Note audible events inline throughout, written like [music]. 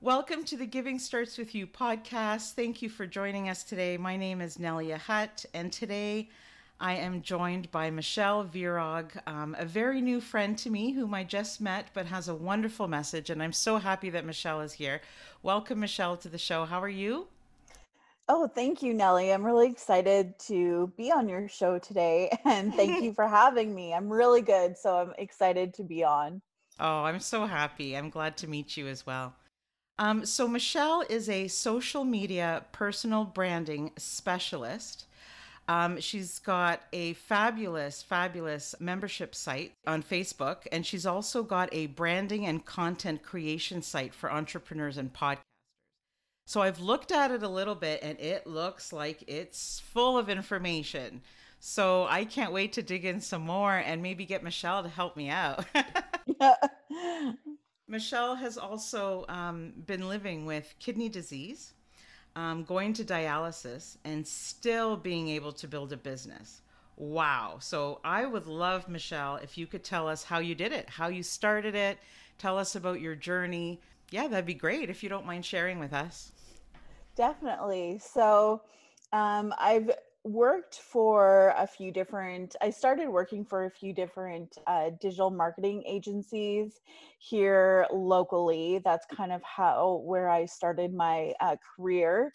Welcome to the Giving Starts With You podcast. Thank you for joining us today. My name is Nelia Hutt, and today I am joined by Michelle Virog, um, a very new friend to me whom I just met but has a wonderful message. And I'm so happy that Michelle is here. Welcome, Michelle, to the show. How are you? Oh, thank you, Nellie. I'm really excited to be on your show today. [laughs] And thank you [laughs] for having me. I'm really good. So I'm excited to be on. Oh, I'm so happy. I'm glad to meet you as well. Um, so, Michelle is a social media personal branding specialist. Um, she's got a fabulous, fabulous membership site on Facebook, and she's also got a branding and content creation site for entrepreneurs and podcasters. So I've looked at it a little bit, and it looks like it's full of information. So I can't wait to dig in some more and maybe get Michelle to help me out. [laughs] [laughs] Michelle has also um, been living with kidney disease, um, going to dialysis, and still being able to build a business. Wow. So I would love, Michelle, if you could tell us how you did it, how you started it, tell us about your journey. Yeah, that'd be great if you don't mind sharing with us. Definitely. So um, I've worked for a few different i started working for a few different uh, digital marketing agencies here locally. That's kind of how where i started my uh, career.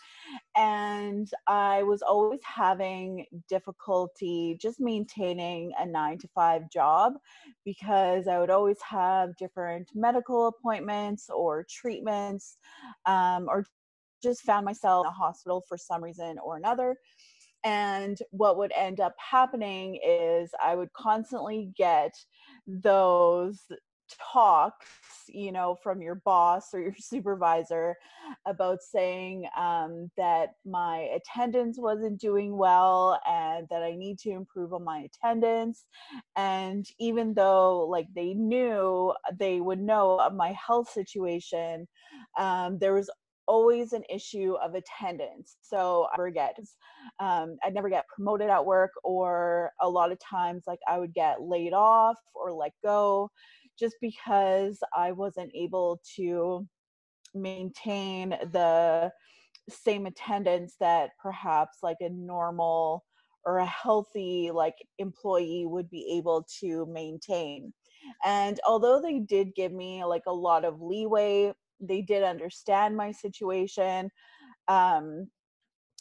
And i was always having difficulty just maintaining a nine to five job because i would always have different medical appointments or treatments um, or just found myself in a hospital for some reason or another and what would end up happening is I would constantly get those talks you know from your boss or your [laughs] supervisor about saying um, that my attendance wasn't doing well and that i need to improve on my attendance. And even though like they knew they would know of my health situation um, there was always an issue of attendance. So I never get, um, I'd never get promoted at work, or a lot of times, like I would get laid off or let go, just because I wasn't able to maintain the same attendance that perhaps like a normal or a healthy like employee would be able to maintain. And although they did give me like a lot of leeway they did understand my situation um,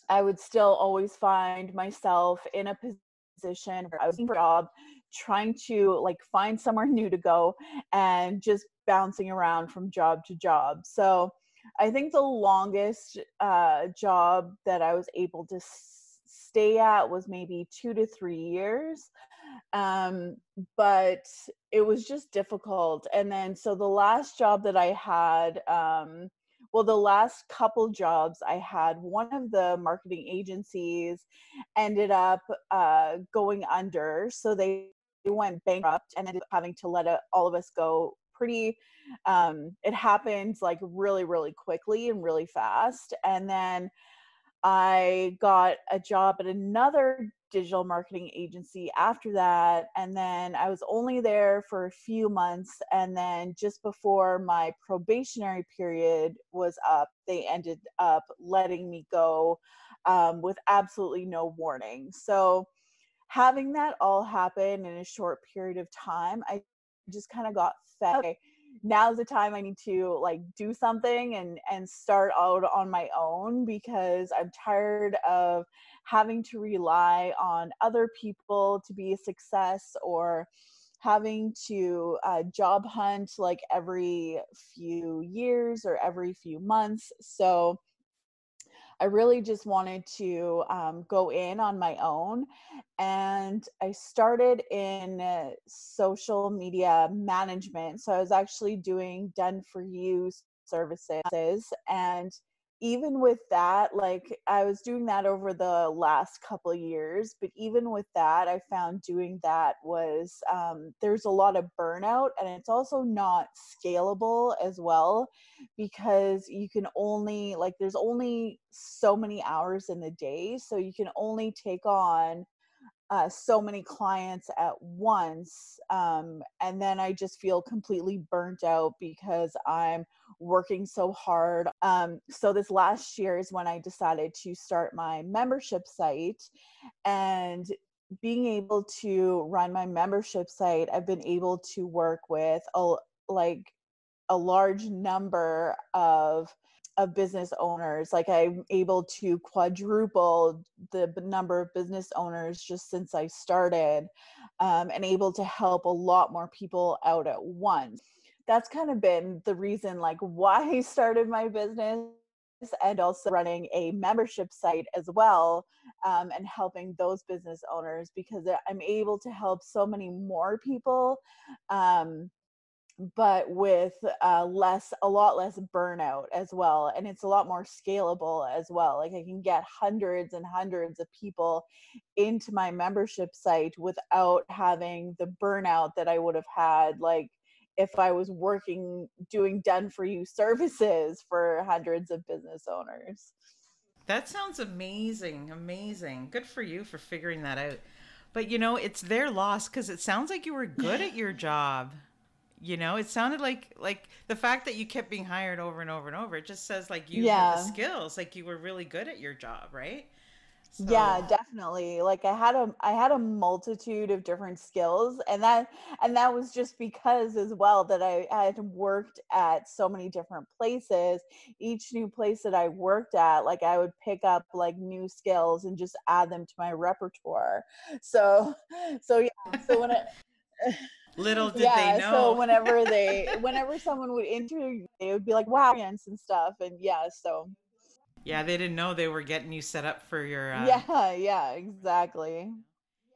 i would still always find myself in a position where i was for a job trying to like find somewhere [laughs] new to go and just bouncing around from job to job. So i think the longest uh, job that i was able to s- stay at was maybe two to three years um, but it was just difficult. And then, so the last job that I had, um, well, the last couple jobs I had, one of the marketing agencies ended up uh, going under. So they went bankrupt and ended up having to let a, all of us go pretty um it happened like really really quickly and really fast and then i got a job at another digital marketing agency after that. And then I was only there for a few months. And then just before my probationary period was up, they ended up letting me go um, with absolutely no warning. So having that all happen in a short period of time, I just kind of got fed. Now's the time I need to like do something and and start out on my own because I'm tired of having to rely on other people to be a success or having to uh, job hunt like every few years or every few months. So I really just wanted to um, go in on my own. And I started in uh, social media management. So I was actually doing done for you services. And even with that like i was doing that over the last couple years but even with that i found doing that was um, there's a lot of burnout and it's also not scalable as well because you can only like there's only so many hours in the day so you can only take on uh, so many clients at once. Um, and then I just feel completely burnt out because I'm working so hard. Um, so this last year is when I decided to start my membership site. And being able to run my membership site, I've been able to work with a, like a large number of of business owners. Like I'm able to quadruple the number of business owners just since I started um, and able to help a lot more people out at once. That's kind of been the reason like why I started my business and also running a membership site as well um, and helping those business owners because I'm able to help so many more people um, but with uh, less a lot less burnout as well and it's a lot more scalable as well like i can get hundreds and hundreds of people into my membership site without having the burnout that i would have had like if i was working doing done for you services for hundreds of business owners. That sounds amazing amazing. Good for you for figuring that out. But you know it's their loss because it sounds like you were good at your job. You know it sounded like like the fact that you kept being hired over and over and over it just says like you yeah. had the skills like you were really good at your job right so. yeah definitely like i had a i had a multitude of different skills and that and that was just because as well that i had worked at so many different places each new place that i worked at like i would pick up like new skills and just add them to my repertoire so [laughs] so yeah so when it [laughs] Little did yeah, they know. So whenever they, [laughs] whenever someone would interview, they would be like, "Wow," and stuff, and yeah, so. Yeah, they didn't know they were getting you set up for your. Uh, yeah, [laughs] yeah, exactly.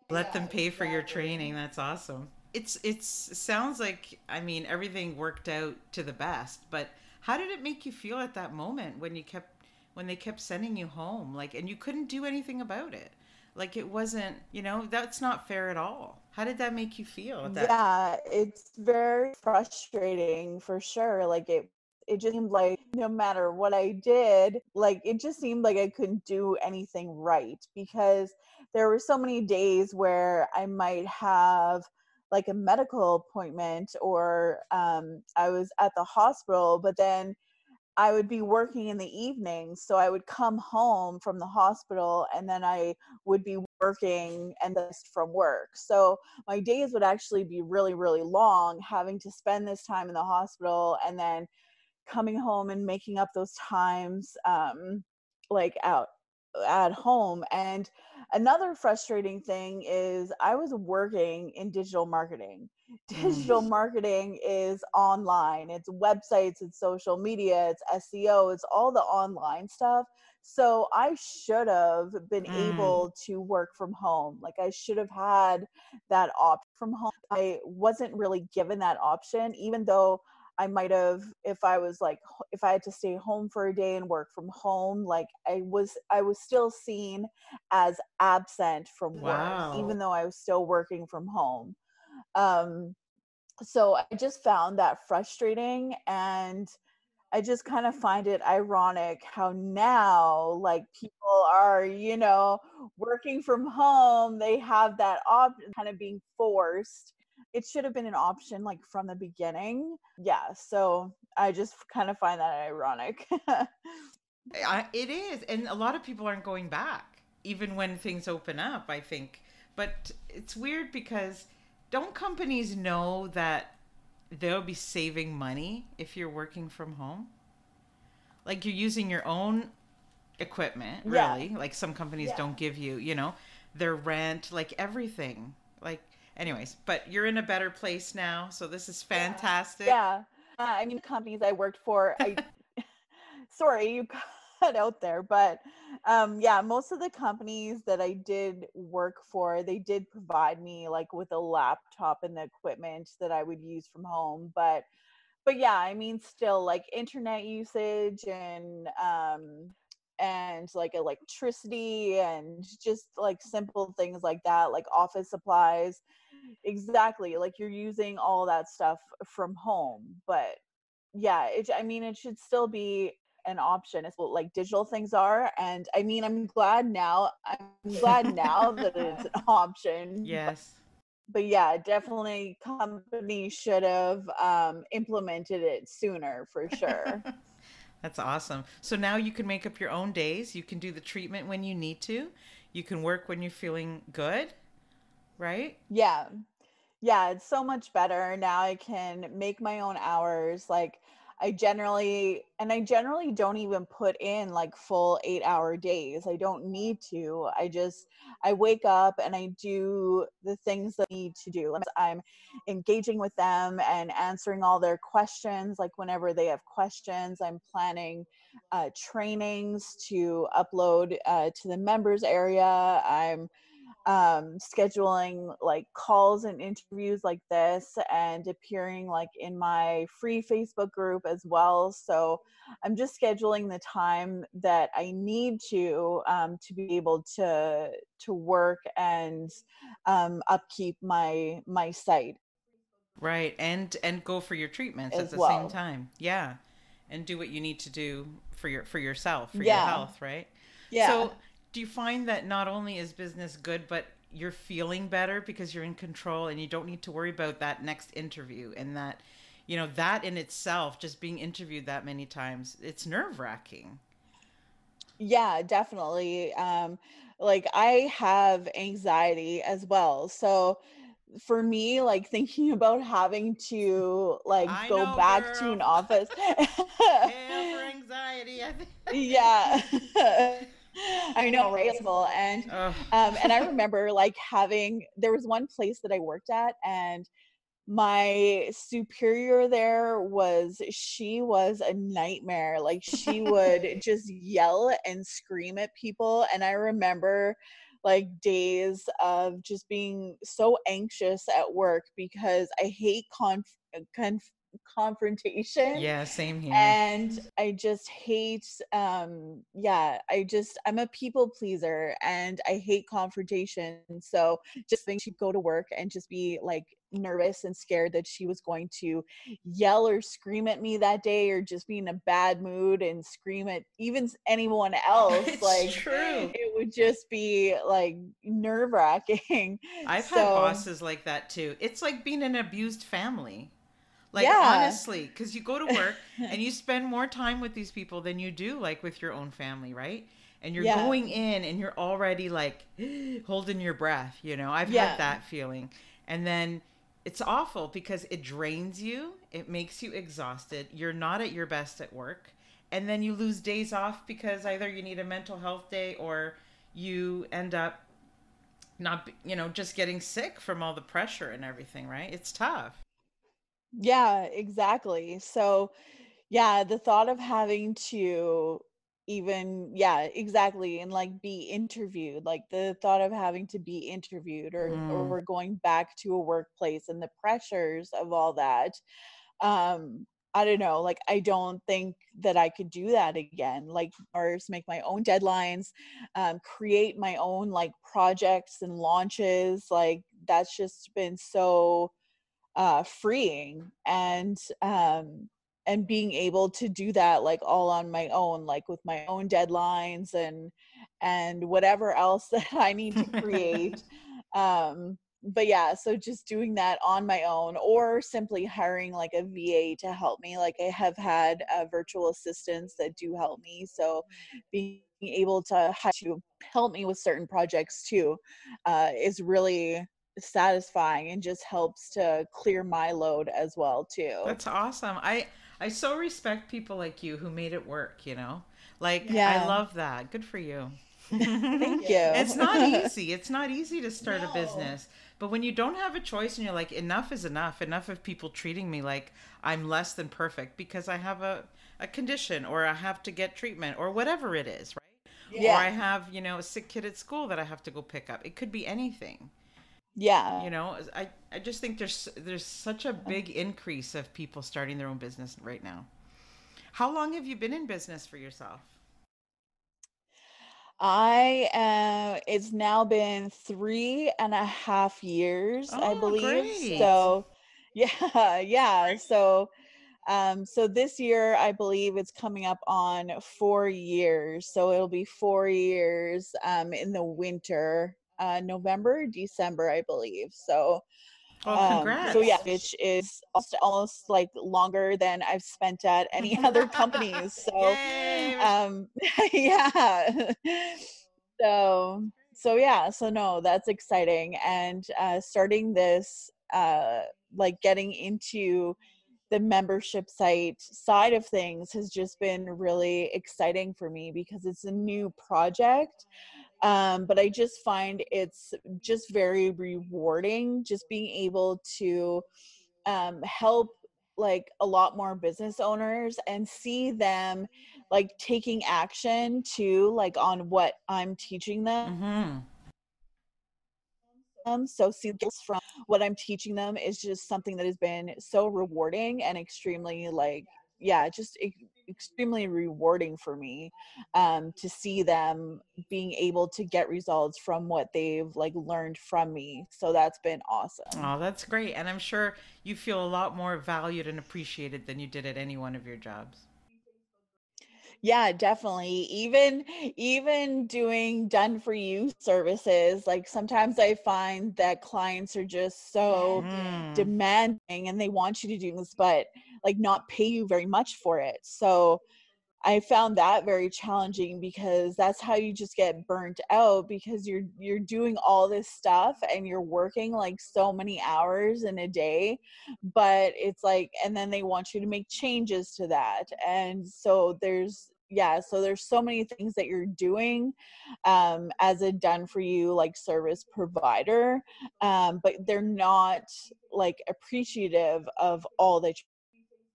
Let yeah, them pay exactly. for your training. That's awesome. It's it's sounds like I mean everything worked out to the best, but how did it make you feel at that moment when you kept when they kept sending you home like and you couldn't do anything about it? Like it wasn't, you know, that's not fair at all. How did that make you feel? That- yeah, it's very frustrating for sure. Like it it just seemed like no matter what I did, like it just seemed like I couldn't do anything right because there were so many days where I might have like a medical appointment or um, I was at the hospital, but then I would be working in the evenings. So I would come home from the hospital and then I would be working and this from work. So my days would actually be really, really long, having to spend this time in the hospital and then coming home and making up those times um, like out at home. And another frustrating thing is I was working in digital marketing. Digital mm. marketing is online. It's websites, it's social media, it's SEO, it's all the online stuff. So I should have been mm. able to work from home. Like I should have had that option from home. I wasn't really given that option, even though I might have if I was like if I had to stay home for a day and work from home like I was I was still seen as absent from wow. work even though I was still working from home. Um so I just found that frustrating and I just kind of find it ironic how now, like, people are, you know, working from home, they have that option kind of being forced. It should have been an option, like, from the beginning. Yeah. So I just kind of find that ironic. [laughs] I, it is. And a lot of people aren't going back, even when things open up, I think. But it's weird because don't companies know that they'll be saving money if you're working from home. Like you're using your own equipment, Yeah. really. Like some companies Yeah. don't give you, you know, their rent, like everything. Like anyways, but you're in a better place now, so this is fantastic. Yeah. Uh, I mean, companies I worked for, I [laughs] [laughs] sorry, you [laughs] cut out there, but um, yeah, most of the companies that I did work for, they did provide me like with a laptop and the equipment that I would use from home. But, but yeah, I mean, still like internet usage and um, and like electricity and just like simple things like that, like office supplies. Exactly, like you're using all that stuff from home, but yeah it i mean it should still be an option as well like digital things are and i mean i'm glad now i'm glad now that it's [laughs] an option Yes. but yeah definitely companies should have um implemented it sooner for sure [laughs] That's awesome. So now you can make up your own days. You can do the treatment when you need to. You can work when you're feeling good, right? yeah yeah it's so much better now i can make my own hours like i generally and i generally don't even put in like full eight hour days i don't need to i just i wake up and i do the things that i need to do i'm engaging with them and answering all their questions like whenever they have questions i'm planning uh, trainings to upload uh, to the members area i'm um scheduling like calls and interviews like this and appearing like in my free facebook group as well so i'm just scheduling the time that i need to um, to be able to to work and um, upkeep my my site Right. And and go for your treatments at the well. same time. Yeah. And do what you need to do for your for yourself, for your health, right? yeah So, do you find that not only is business good, but you're feeling better because you're in control and you don't need to worry about that next interview and that, you know, that in itself, just being interviewed that many times, it's nerve wracking. Yeah, definitely. Um, like I have anxiety as well. So for me, like thinking [laughs] about having to like I go know, back to an office. [laughs] For anxiety. [laughs] Yeah. [laughs] I know, right? And um, and I remember like having there was one place that I worked at and my superior there was she was a nightmare like she would [laughs] just yell and scream at people and i remember like days of just being so anxious at work because i hate conf- conf- confrontation yeah, same here. and i just hate um yeah i just i'm a people pleaser and i hate confrontation so just think she'd go to work and just be like nervous and scared that she was going to yell or scream at me that day or just be in a bad mood and scream at even anyone [laughs] else It's like true. it would just be like nerve wracking [laughs] I've had bosses like that too. It's like being an abused family. Like Yeah. honestly, because you go to [laughs] work and you spend more time with these people than you do like with your own family, right? And you're Yeah. going in and you're already like [gasps] holding your breath, you know. I've Yeah. had that feeling. And then it's awful because it drains you, it makes you exhausted. You're not at your best at work. And then you lose days off because either you need a mental health day or you end up not you know just getting sick from all the pressure and everything right it's tough Yeah, exactly. So, yeah, the thought of having to even, yeah, exactly, and like be interviewed, like the thought of having to be interviewed or Mm. or going back to a workplace and the pressures of all that. Um, I don't know, like I don't think that I could do that again. Like, or just make my own deadlines, um, create my own like projects and launches. Like that's just been so uh freeing and um and being able to do that like all on my own like with my own deadlines and and whatever else [laughs] that i need to create. [laughs] Um but yeah so just doing that on my own or simply hiring like a va to help me like i have had uh, virtual assistants that do help me so being able to, to help me with certain projects too uh, is really satisfying and just helps to clear my load as well too. That's awesome. I I so respect people like you who made it work, you know? Like yeah. I love that. Good for you. Thank [laughs] you. It's not [laughs] easy. It's not easy to start no. a business. But when you don't have a choice and you're like, enough is enough, enough of people treating me like I'm less than perfect because I have a, a condition or I have to get treatment or whatever it is, right? Yeah. Or I have, you know, a sick kid at school that I have to go pick up. It could be anything. Yeah. You know, I, I just think there's there's such a big increase of people starting their own business right now. How long have you been in business for yourself? I uh it's now been three and a half years, oh, I believe. Great. So [laughs] yeah, yeah. So um so this year I believe it's coming up on four years. So it'll be four years um in the winter, uh November, December, I believe. So Oh, congrats. Um, so yeah, which is almost, almost like longer than I've spent at any [laughs] other companies. So um [laughs] yeah. so so yeah, so no, that's exciting. And uh starting this uh like getting into the membership site side of things has just been really exciting for me because it's a new project um, but i just find it's just very rewarding just being able to um, help like a lot more business owners and see them like taking action to like on what i'm teaching them mm-hmm. Um, so see this from what i'm teaching them is just something that has been so rewarding and extremely like yeah just extremely rewarding for me um, to see them being able to get results from what they've like learned from me so that's been awesome. Oh that's great and i'm sure you feel a lot more valued and appreciated than you did at any one of your jobs yeah definitely even even doing done for you services like sometimes i find that clients are just so mm. demanding and they want you to do this but like not pay you very much for it so i found that very challenging because that's how you just get burnt out because you're you're doing all this stuff and you're working like so many hours in a day but it's like and then they want you to make changes to that and so there's yeah so there's so many things that you're doing um, as a done for you like service provider um, but they're not like appreciative of all that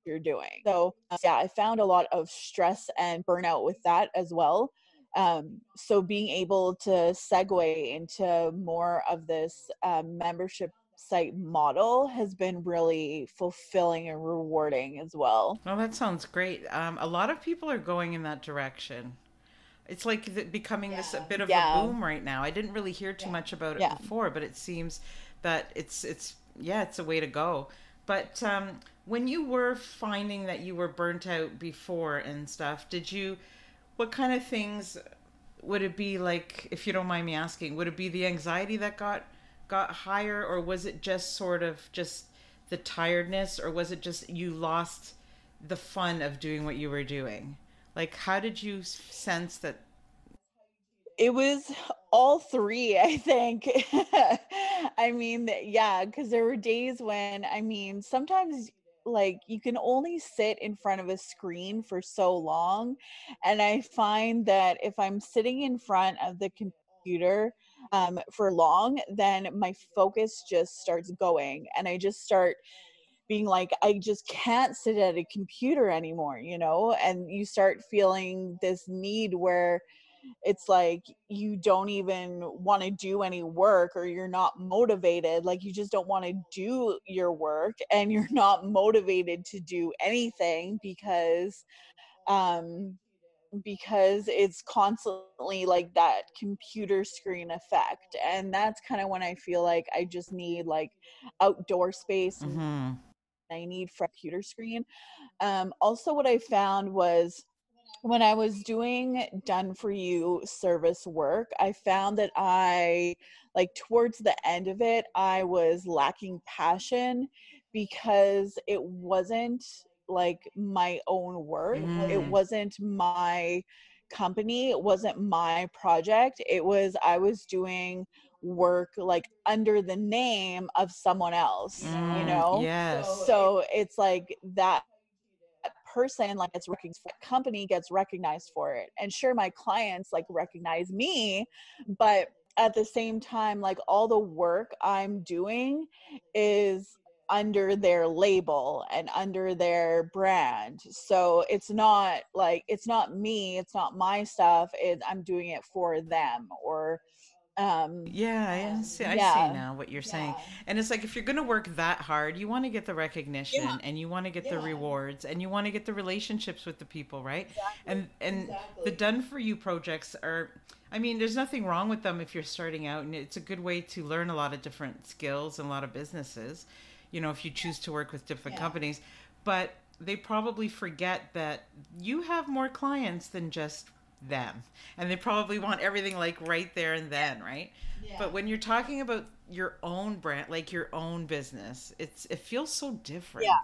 you're doing. So, yeah, I found a lot of stress and burnout with that as well. Um, so, being able to segue into more of this um, membership site model has been really fulfilling and rewarding as well. Well, that sounds great. Um, a lot of people are going in that direction. It's like becoming yeah. this a bit of yeah. a boom right now. I didn't really hear too yeah. much about it before, but it seems that it's it's yeah, it's a way to go. But um, when you were finding that you were burnt out before and stuff, did you, what kind of things would it be like, if you don't mind me asking, would it be the anxiety that got got higher, or was it just sort of just the tiredness, or was it just you lost the fun of doing what you were doing? Like, how did you sense that it was all three i think [laughs] i mean yeah because there were days when i mean sometimes like you can only sit in front of a screen for so long and i find that if i'm sitting in front of the computer um, for long then my focus just starts going and i just start being like i just can't sit at a computer anymore you know? And you start feeling this need where it's like you don't even want to do any work or you're not motivated like you just don't want to do your work and you're [laughs] not motivated to do anything because um because it's constantly like that computer screen effect and that's kind of when i feel like i just need like outdoor space mm-hmm. i need for computer screen um also what i found was when I was doing done for you service work, I found that I, like, towards the end of it, I was lacking passion because it wasn't like my own work. Mm. It wasn't my company, it wasn't my project. It was, I was doing work like under the name of someone else you Mm, know yes. so it's like that person like it's recognized for company gets recognized for it and sure my clients like recognize me but at the same time like all the work i'm doing is under their label and under their brand so it's not like it's not me it's not my stuff it, i'm doing it for them or um Yeah, I see. I yeah see now what you're saying. And it's like if you're going to work that hard, you want to get the recognition and you want to get the rewards and you want to get the relationships with the people, right? And and the done for you projects are I mean, there's nothing wrong with them if you're starting out and it's a good way to learn a lot of different skills and a lot of businesses. You know, if you choose to work with different companies, but they probably forget that you have more clients than just them. And they probably want everything like right there and then right? Yeah. but when you're talking about your own brand like your own business it's it feels so different. Yeah.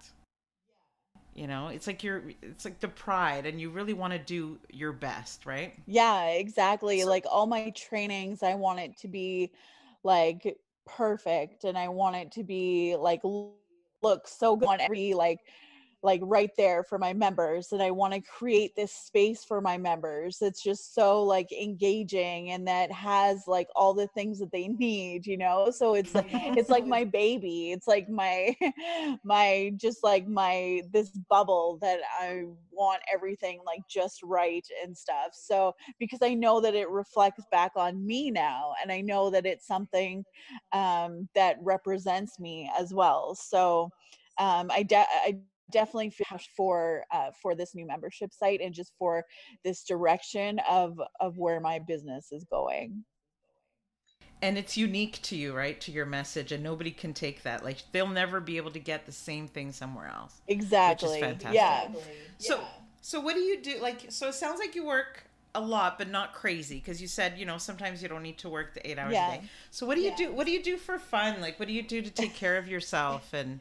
you know it's like you're it's like the pride and you really want to do your best right? Yeah, exactly. Like all my trainings, I want it to be like perfect and I want it to be like look so good on every like like right there for my members and I want to create this space for my members. It's just so like engaging and that has like all the things that they need, you know? So it's like it's like [laughs] my baby. It's like my [laughs] my just like my this bubble that I want everything like just right and stuff. So because I know that it reflects back on me now and I know that it's something um that represents me as well. So um I de- I definitely feel for uh, for this new membership site and just for this direction of of where my business is going. and it's unique to you right to your message and nobody can take that like they'll never be able to get the same thing somewhere else Exactly. fantastic. Yeah. So so what do you do like so it sounds like you work a lot but not crazy because you said you know sometimes you don't need to work the eight hours Yeah. a day so what do you do what do you do for fun like what do you do to take care of yourself and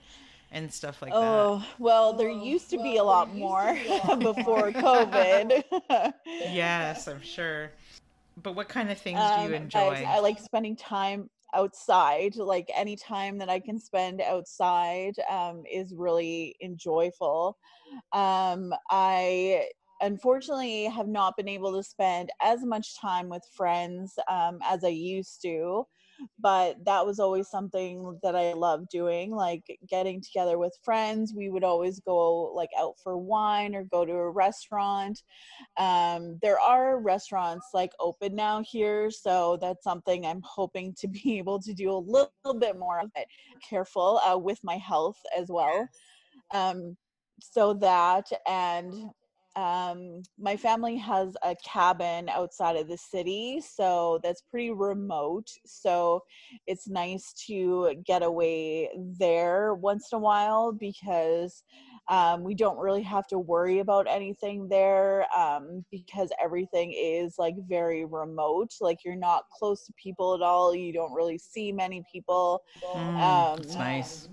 and stuff like that Oh, well, there used to be a lot [laughs] more before COVID. [laughs] yes i'm sure but what kind of things do Um, you I, enjoy I like spending time outside. Like any time that I can spend outside um, is really enjoyable. Um, I unfortunately have not been able to spend as much time with friends um, as I used to. But that was always something that I loved doing, like getting together with friends. We would always go like out for wine or go to a restaurant um there are restaurants like open now here so that's something i'm hoping to [laughs] be able to do a little bit more of it careful uh, with my health as well um so that and um my family has a cabin outside of the city so that's pretty remote so it's nice to get away there once in a while because um, we don't really have to worry about anything there um, because everything is like very remote like you're not close to people at all you don't really see many people Mm, um, that's nice.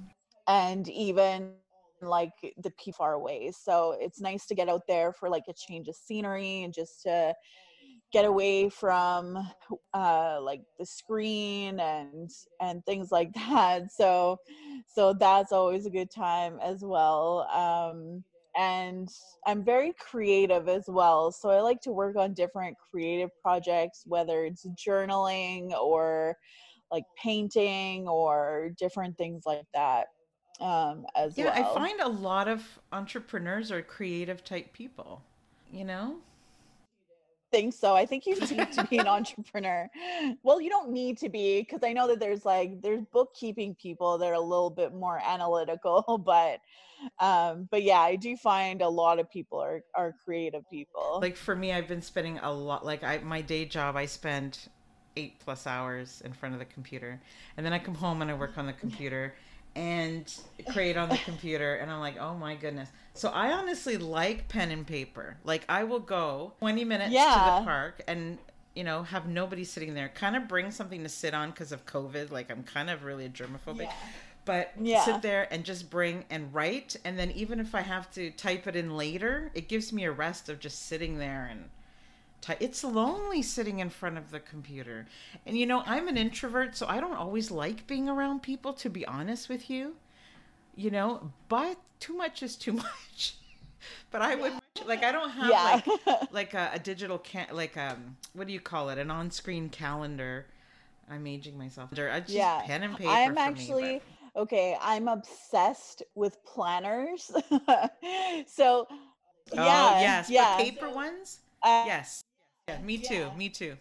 and even like the people far away. So it's nice to get out there for like a change of scenery and just to get away from uh like the screen and and things like [laughs] that. So so that's always a good time as well. Um and i'm very creative as well. So i like to work on different creative projects whether it's journaling or like painting or different things like that um as yeah well i find a lot of entrepreneurs are creative type people you know think so. I think you [laughs] need to be an entrepreneur. Well, you don't need to be because I know that there's like there's bookkeeping people that are a little bit more analytical, [laughs] but um but yeah, I do find a lot of people are are creative people. like for me i've been spending a lot like i my day job i spend eight plus hours in front of the computer and then i come home and i work on the [laughs] computer and create on the computer and i'm like oh my goodness. So i honestly like pen and paper. Like i will go 20 minutes to the park and you know have nobody sitting there. Kind of bring something to sit on because of covid. Like i'm kind of really a germophobic but Yeah. sit there and just bring and write. And then even if i have to type it in later it gives me a rest of just sitting there and It's lonely sitting in front of the computer. And you know, I'm an introvert, so I don't always like being around people, to be honest with you. You know, but too much is too [laughs] much. but I would like I don't have Yeah. like [laughs] like a, a digital can like um what do you call it? An on-screen calendar. I'm aging myself. I just yeah. pen and paper. I'm for me, actually okay, I'm obsessed with planners. [laughs] so but- yeah, oh, yes, yeah. but paper ones. I- Yes, yeah, me too, me too.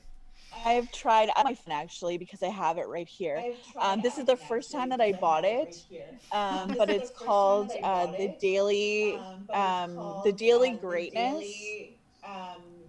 I've tried on my phone actually because I have it right here. Um, this is the first time that I bought it, [laughs] um, but it's called uh, the Daily um, the Daily Greatness.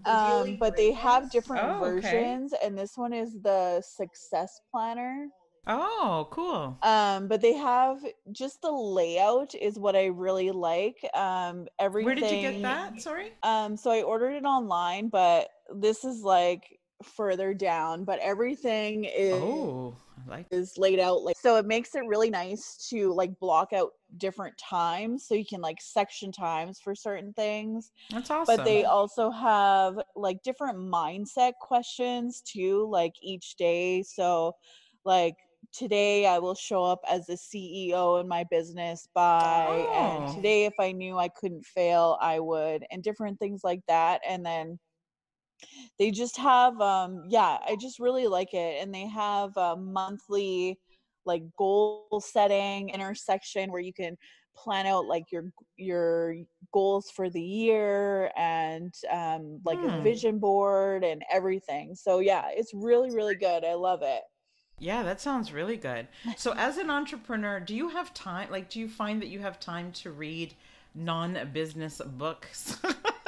Um, but they have different Oh, okay. versions, and this one is the Success Planner. Oh, cool. Um, but they have just the layout is what I really like. Um, everything. Where did you get that? Sorry. Um, so I ordered it online, but this is like further down. But everything is Oh, I like. is laid out like so. It makes it really nice to like block out different times, so you can like section times for certain things. That's awesome. But they also have like different mindset questions too, like each day. So, like today I will show up as the CEO in my business by, Oh. and today if I knew I couldn't fail, I would, and different things like that. And then they just have, um, yeah, I just really like it. And they have a monthly like goal setting intersection where you can plan out like your your goals for the year and um like a Hmm. vision board and everything so yeah it's really really good i love it Yeah, that sounds really good. So, [laughs] as an entrepreneur, do you have time? Like, do you find that you have time to read non-business books? [laughs]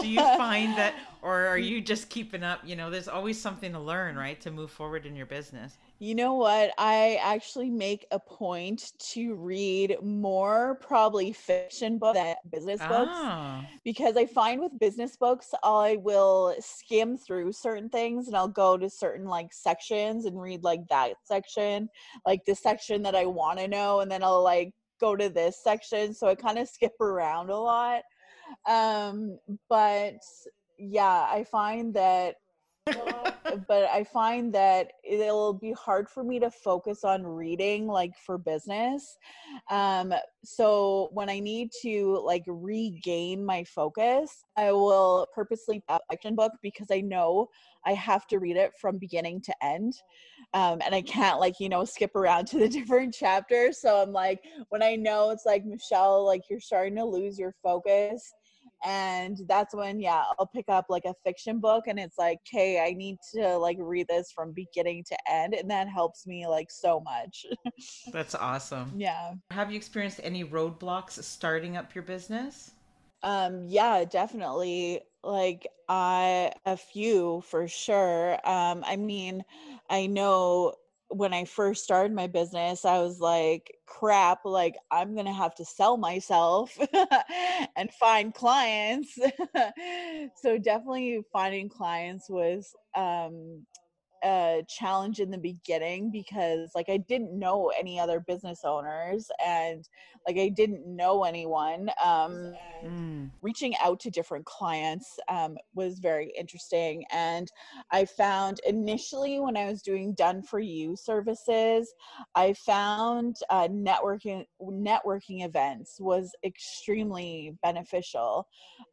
do you [laughs] find that, or are you just keeping up? You know, there's always something to learn, right, to move forward in your business. you know what i actually make a point to read more probably fiction books than business books Ah, because I find with business books, I will skim through certain things and I'll go to certain like sections and read like that section, like the section that I want to know, and then I'll like go to this section. So I kind of skip around a lot. Um, but yeah, I find that [laughs] but I find that it'll be hard for me to focus on reading like for business. Um, so when I need to like regain my focus, I will purposely up book because I know I have to read it from beginning to end. Um, and I can't like, you know, skip around to the [laughs] different chapters. So I'm like, when I know it's like, Michelle, like you're starting to lose your focus, and that's when yeah i'll pick up like a fiction book and it's like okay i need to like read this from beginning to end and that helps me like so much [laughs] that's awesome. yeah Have you experienced any roadblocks starting up your business? um yeah definitely like i a few for sure um i mean i know when i first started my business i was like crap like i'm gonna have to sell myself [laughs] and find clients. [laughs] So definitely finding clients was um a challenge in the beginning because like I didn't know any other business owners and like I didn't know anyone um Mm. reaching out to different clients um, was very interesting and i found initially when i was doing done for you services i found uh, networking networking events was extremely beneficial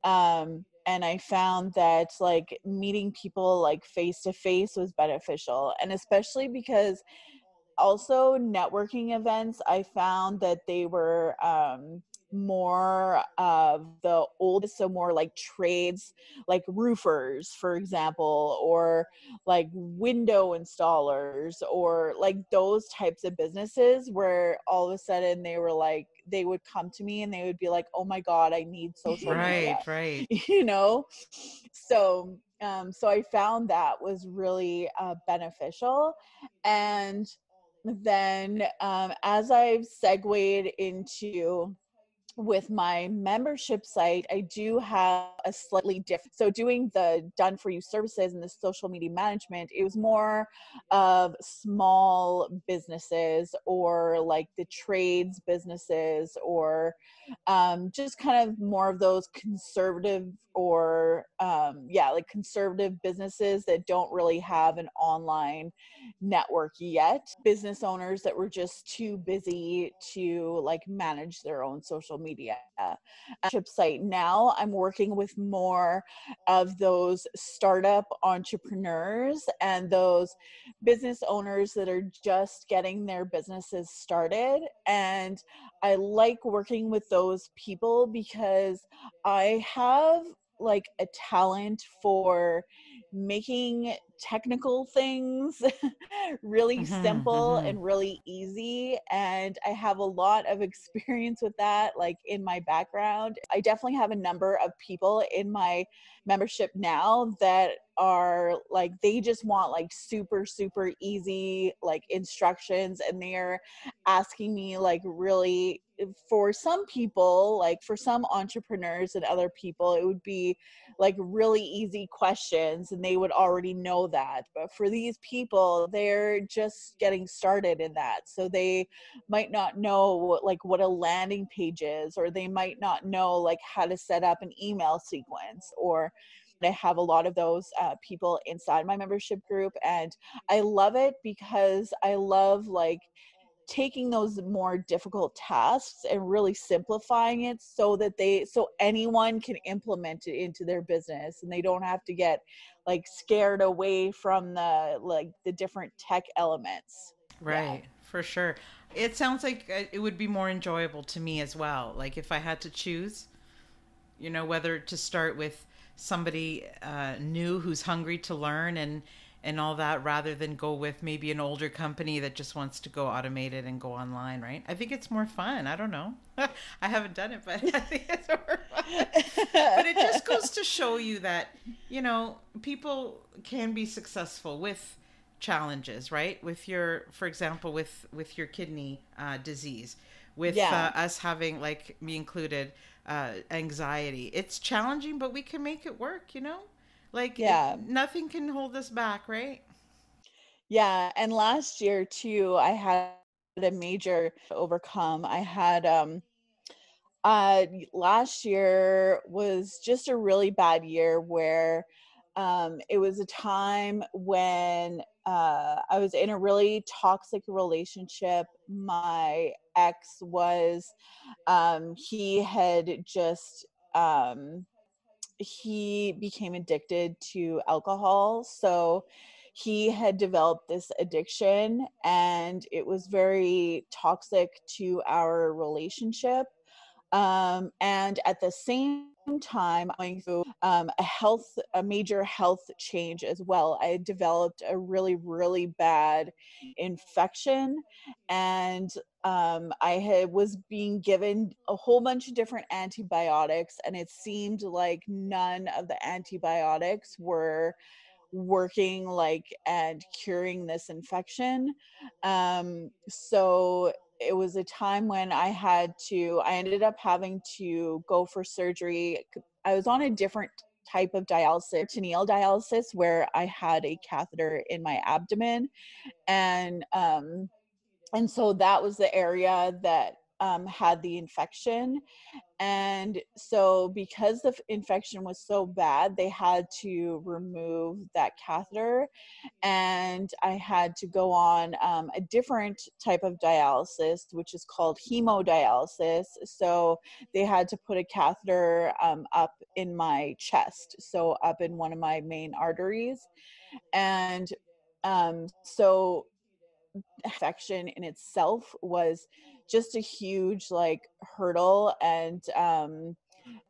um, and i found that like meeting people like face to face was beneficial and especially because also networking events i found that they were um, more of the oldest so more like trades like roofers for example or like window installers or like those types of businesses where all of a sudden they were like they would come to me and they would be like oh my god i need social media. Right, right. [laughs] you know? So um so i found that was really uh, beneficial. And then um as i've segued into with my membership site, I do have a slightly different. So, doing the done for you services and the social media management, it was more of small businesses or like the trades businesses or um, just kind of more of those conservative or um, yeah like conservative businesses that don't really have an online network yet business owners that were just too busy to like manage their own social media Uh, site. Now i'm working with more of those startup entrepreneurs and those business owners that are just getting their businesses started. And i like working with those people because i have like a talent for making technical things [laughs] really mm-hmm, simple mm-hmm. and really easy and i have a lot of experience with that like in my background i definitely have a number of people in my membership now that are like they just want like super super easy like instructions and they're asking me like really for some people like for some entrepreneurs and other people it would be like really easy questions and they would already know that. But for these people they're just getting started in that. So they might not know like what a landing page is or they might not know like how to set up an email sequence or I have a lot of those uh, people inside my membership group, and I love it because I love like taking those more difficult tasks and really simplifying it so that they so anyone can implement it into their business and they don't have to get like scared away from the like the different tech elements right yeah. for sure it sounds like uh, it would be more enjoyable to me as well like if i had to choose you know whether to start with somebody uh, new who's hungry to learn and and all that rather than go with maybe an older company that just wants to go automated and go online, right? I think it's more fun. I don't know. [laughs] I haven't done it, but I think it's more fun. but it just goes to show you that, you know, people can be successful with challenges, right? With your, for example, with with your kidney uh, disease, with yeah. uh, us having like me included, uh, anxiety. It's challenging, but we can make it work, you know. Like, yeah, nothing can hold us back, right? Yeah, and last year too, I had a major overcome. I had um uh last year was just a really bad year where um it was a time when uh I was in a really toxic relationship. My ex was um he had just um he became addicted to alcohol. So he had developed this addiction and it was very toxic to our relationship. Um, and at the same time going through um, a health a major health change as well. I developed a really really bad infection and um, i had was being given a whole bunch of different antibiotics and it seemed like none of the antibiotics were working like and curing this infection. Um, so it was a time when I had to, I ended up having to go for surgery. I was on a different type of dialysis, peritoneal dialysis, where I had a catheter in my abdomen. And, um, and so that was the area that um, had the infection. And so, because the infection was so bad, they had to remove that catheter. And I had to go on um, a different type of dialysis, which is called hemodialysis. So, they had to put a catheter um, up in my chest, so up in one of my main arteries. And um, so, infection in itself was just a huge like hurdle and um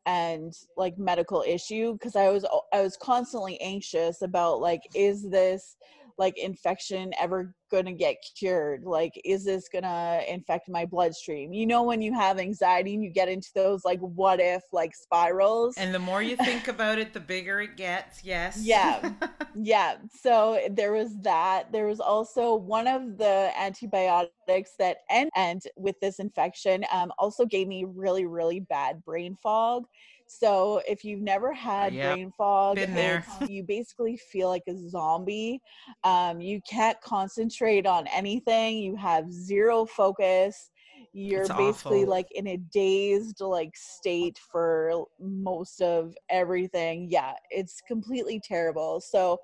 and like medical issue because i was i was constantly anxious about like is this like infection ever going to get cured? Like is this going to infect my bloodstream? You know when you have anxiety and you get into those like what if like spirals? And the more you think about it the bigger it gets yes. Yeah. [laughs] Yeah. So there was that. There was also one of the antibiotics that end, end with this infection um, also gave me really really bad brain fog so if you've never had yeah, brain fog, [laughs] you basically feel like a zombie. Um, you can't concentrate on anything. You have zero focus. You're It's basically awful. like in a dazed like state for most of everything. Yeah, it's completely terrible. So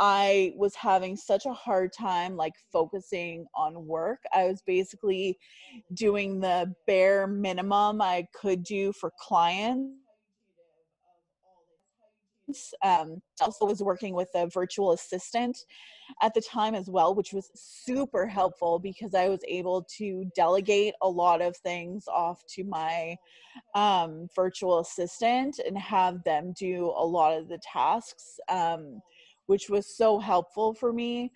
I was having such a hard time like focusing on work. I was basically doing the bare minimum I could do for clients um, also was working with a virtual assistant at the time as well which was super helpful because i was able to delegate a lot of things off to my um, virtual assistant and have them do a lot of the tasks um, which was so helpful for me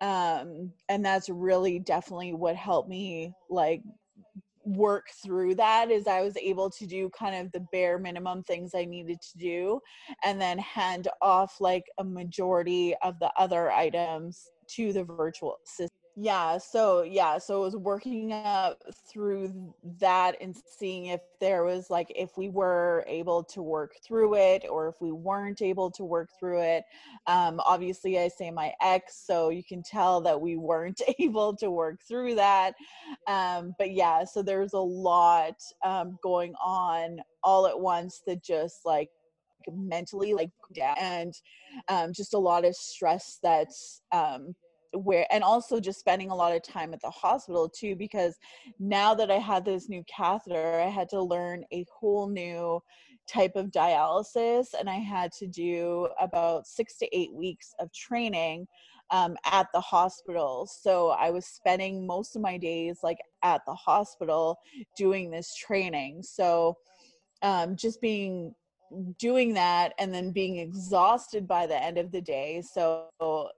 um, and that's really definitely what helped me like work through that is I was able to do kind of the bare minimum things I needed to do and then hand off like a majority of the other items to the virtual assistant. Yeah, so yeah, so it was working up through that and seeing if there was like if we were able to work through it or if we weren't able to work through it. Um, obviously, I say my ex, so you can tell that we weren't [laughs] able to work through that. Um, but yeah, so there's a lot um, going on all at once that just like mentally like down and um, just a lot of stress that's um, where and also just spending a lot of time at the hospital too because now that I had this new catheter I had to learn a whole new type of dialysis and I had to do about 6 to 8 weeks of training um, at the hospital. So I was spending most of my days like at the hospital doing this training. So um, just being doing that and then being exhausted by the end of the day so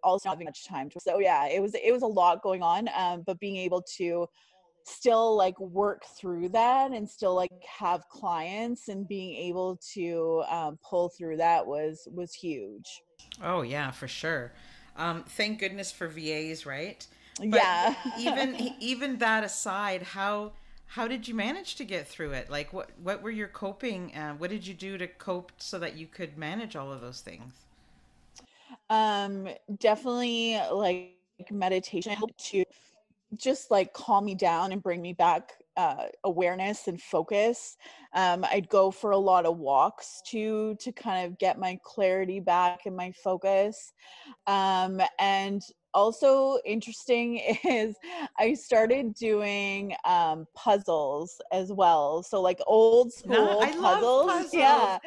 also not having much time to so yeah it was it was a lot going on um, but being able to still like work through that and still like have clients and being able to um, pull through that was was huge Oh yeah, for sure. Um, thank goodness for VAs, right? But yeah [laughs] even even that aside, how how did you manage to get through it? Like what what were your coping? Uh, what did you do to cope so that you could manage all of those things? um definitely like meditation helped to just like calm me down and bring me back uh, awareness and focus. Um, I'd go for a lot of walks to to kind of get my clarity back and my focus. Um, and also interesting [laughs] is I started doing um, puzzles as well. So like old No, school I love puzzles. [laughs] puzzles. Yeah.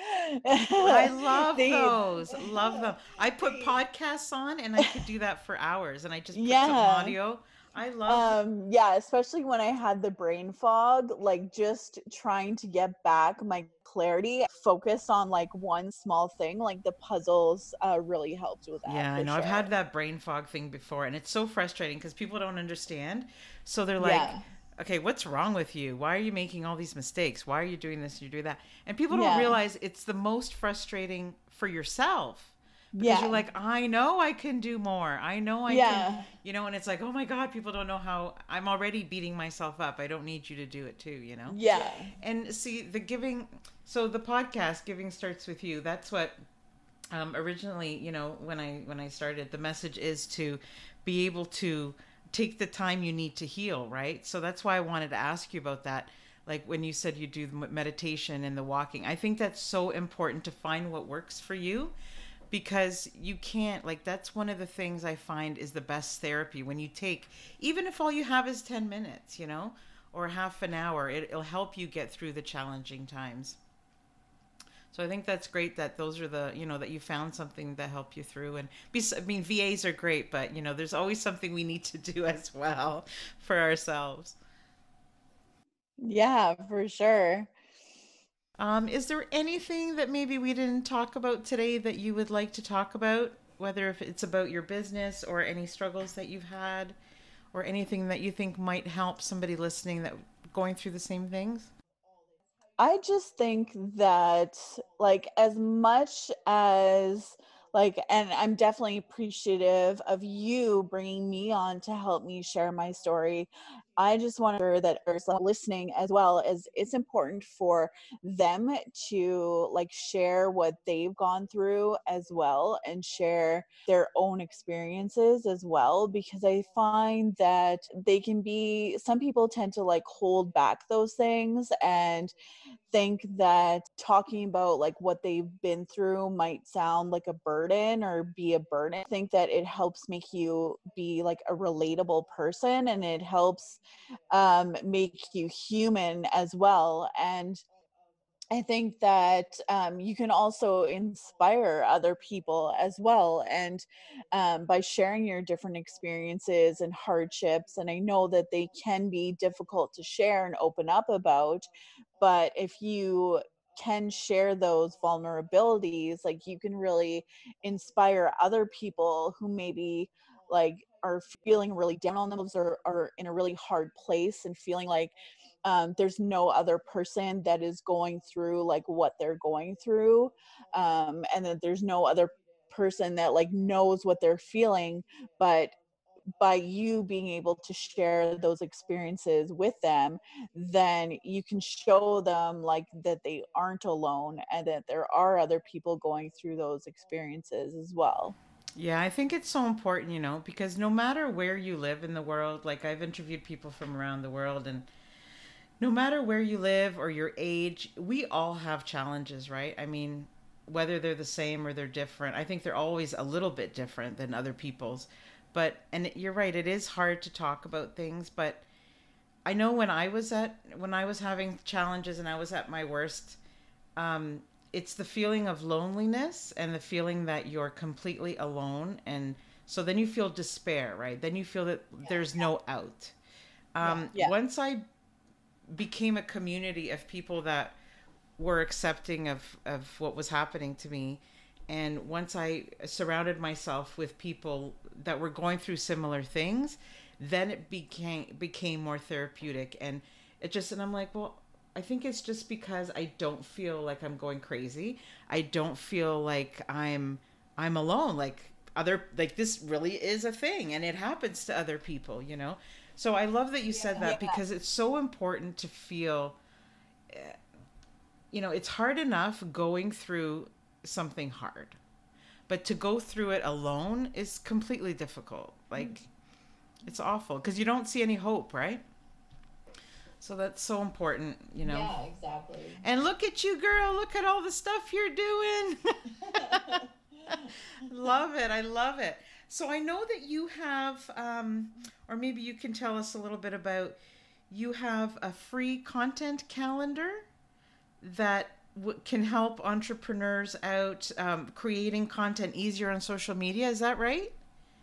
I [laughs] love They- those. Love them. I put podcasts on and I could do that for hours and I just put some Yeah. audio. I love um yeah especially when i had the brain fog like just trying to get back my clarity focus on like one small thing like the puzzles uh really helped with that Yeah, I know. I've had that brain fog thing before, and it's so frustrating because people don't understand. So they're like, Yeah. okay, what's wrong with you? Why are you making all these mistakes? Why are you doing this? You do that. And people don't realize it's the most frustrating for yourself. Because yeah you're like, I know I can do more. I know I Yeah. can, you know, and it's like, oh my God, people don't know how I'm already beating myself up. I don't need you to do it too, you know? yeah And see, the giving, so the podcast, Giving Starts With You, that's what um, originally, you know, when I when I started, the message is to be able to take the time you need to heal, right? So that's why I wanted to ask you about that. Like when you said you do the meditation and the walking, I think that's so important to find what works for you because you can't like that's one of the things I find is the best therapy when you take even if all you have is 10 minutes, you know, or half an hour, it, it'll help you get through the challenging times. So I think that's great that those are the you know that you found something that helped you through and I mean VAs are great but you know there's always something we need to do [laughs] as well for ourselves. yeah for sure Um, is there anything that maybe we didn't talk about today that you would like to talk about whether if it's about your business or any struggles that you've had or anything that you think might help somebody listening that going through the same things? I just think that like as much as like and i'm definitely appreciative of you bringing me on to help me share my story i just want to that others listening as well as it's important for them to like share what they've gone through as well and share their own experiences as well because i find that they can be some people tend to like hold back those things and think that talking about like what they've been through might sound like a burden or be a burden. I think that it helps make you be like a relatable person and it helps um, make you human as well. And I think that um, you can also inspire other people as well. And um, by sharing your different experiences and hardships, and I know that they can be difficult to share and open up about, but if you can share those vulnerabilities, like you can really inspire other people who maybe like are feeling really down on themselves or are in a really hard place and feeling like um, there's no other person that is going through like what they're going through um, and that there's no other person that like knows what they're feeling but by you being able to share those experiences with them then you can show them like that they aren't alone and that there are other people going through those experiences as well. Yeah, I think it's so important, you know, because no matter where you live in the world, like I've interviewed people from around the world and no matter where you live or your age, we all have challenges, right? I mean, whether they're the same or they're different, I think they're always a little bit different than other people's. But, and you're right, it is hard to talk about things, but I know when I was at, when I was having challenges and I was at my worst, um, it's the feeling of loneliness and the feeling that you're completely alone. And so then you feel despair, right? Then you feel that there's no out. Um, yeah. Yeah. Once I became a community of people that were accepting of of what was happening to me. And once i surrounded myself with people that were going through similar things then it became became more therapeutic. And it just and i'm like well i think it's just because i don't feel like i'm going crazy. I don't feel like i'm i'm alone. Like other like this really is a thing and it happens to other people you know so I love that you said that because it's so important to feel eh, you know, it's hard enough going through something hard. But to go through it alone is completely difficult. Like mm. it's awful because you don't see any hope, right? So that's so important, you know. Yeah, exactly. And look at you, girl. Look at all the stuff you're doing. [laughs] [laughs] love it. I love it. So I know that you have, um, or maybe you can tell us a little bit about, you have a free content calendar that w- can help entrepreneurs out um, creating content easier on social media. Is that right?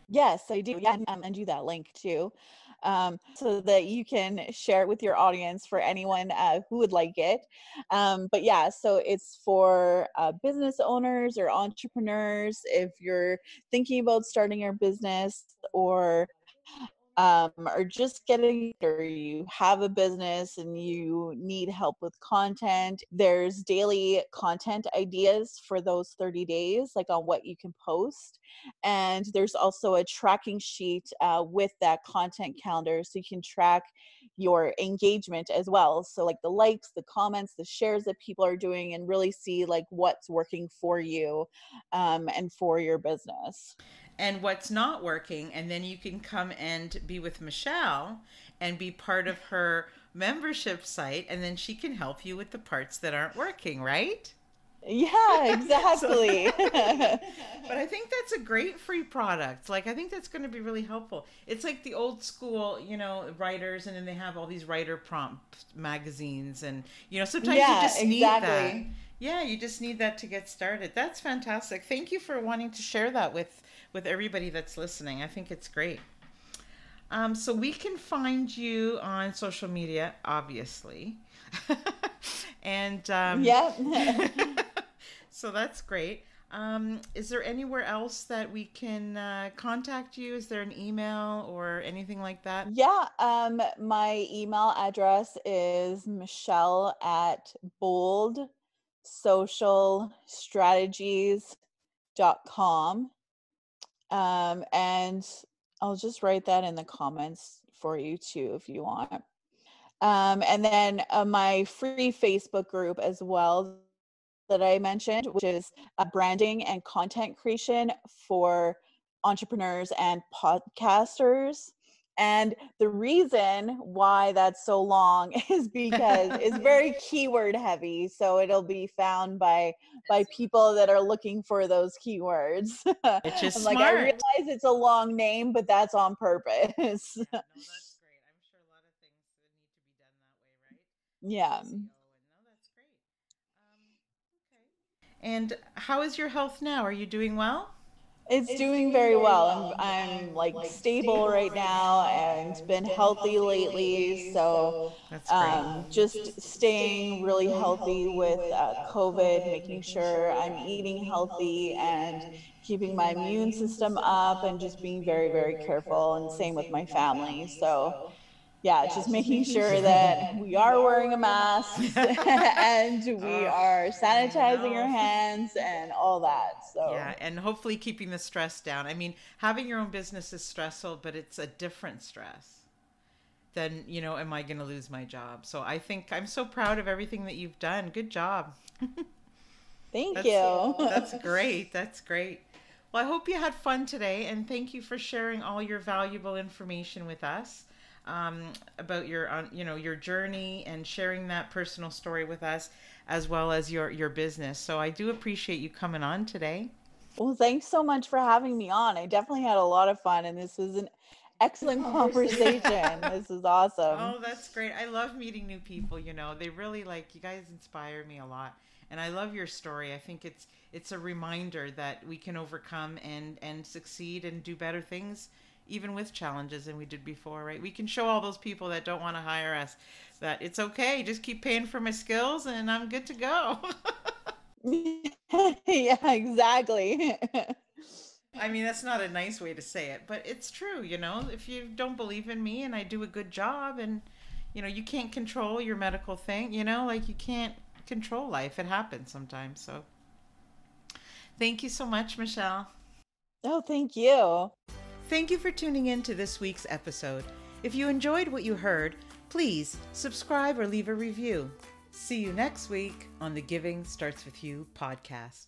Yes, I do. Yeah, um, and do that link too um, so that you can share it with your audience for anyone uh, who would like it. Um, but yeah, so it's for uh, business owners or entrepreneurs. If you're thinking about starting your business or um, or just getting or you have a business and you need help with content there's daily content ideas for those 30 days like on what you can post and there's also a tracking sheet uh, with that content calendar so you can track your engagement as well. So like the likes the comments the shares that people are doing and really see like what's working for you um, and for your business and what's not working and then you can come and be with michelle and be part of her membership site and then she can help you with the parts that aren't working right? Yeah [laughs] exactly. So, [laughs] but i think that's a great free product. Like i think that's going to be really helpful. It's like the old school you know writers and then they have all these writer prompt magazines and you know sometimes yeah, you just need exactly. that yeah you just need that to get started. That's fantastic. Thank you for wanting to share that with with everybody that's listening. I think it's great. Um, so we can find you on social media, obviously. [laughs] and um, yeah. [laughs] [laughs] so that's great. Um, is there anywhere else that we can uh, contact you? Is there an email or anything like that? Yeah, um, my email address is michelle at bold social strategies.com. Um, and I'll just write that in the comments for you too if you want. Um, and then uh, my free Facebook group as well that I mentioned, which is uh, branding and content creation for entrepreneurs and podcasters. And the reason why that's so long [laughs] is because it's [laughs] very keyword heavy. So it'll be found by by people that are looking for those keywords. [laughs] Which is I'm smart. like I realize it's a long name, but that's on purpose. Yeah, no, that's great. I'm sure a lot of things need to be done that way, right? yeah. SEO, no, that's great. Um, okay. And how is your health now? Are you doing well? It's, doing very well. I'm, I'm like stable right now and been healthy lately. So um, just staying really healthy with uh, COVID, making sure I'm eating healthy and keeping my immune system up and just being very, very careful. And same with my family. So yeah, just making sure that we are wearing a mask [laughs] and we Oh, are sanitizing our hands and all that. So Yeah, and hopefully keeping the stress down. I mean, having your own business is stressful, but it's a different stress than, you know, am I going to lose my job? So I think I'm so proud of everything that you've done. Good job. [laughs] thank That's- you. That's [laughs] great. That's great. Well, I hope you had fun today, and thank you for sharing all your valuable information with us um, about your, you know, your journey and sharing that personal story with us, as well as your your business. So I do appreciate you coming on today. Well, thanks so much for having me on. I definitely had a lot of fun, and this was an excellent [laughs] conversation. this is awesome. Oh, that's great. I love meeting new people, you know. They really like you guys inspire me a lot. And I love your story. I think it's it's a reminder that we can overcome and and succeed and do better things even with challenges than we did before, right? We can show all those people that don't want to hire us that it's okay. Just keep paying for my skills and I'm good to go. [laughs] yeah, exactly. I mean, that's not a nice way to say it, but it's true, you know. If you don't believe in me and I do a good job and you know, you can't control your medical thing, you know, like you can't control life. It happens sometimes. So thank you so much, Michelle. oh, thank you. Thank you for tuning in to this week's episode. If you enjoyed what you heard, please subscribe or leave a review. See you next week on the Giving Starts With You podcast.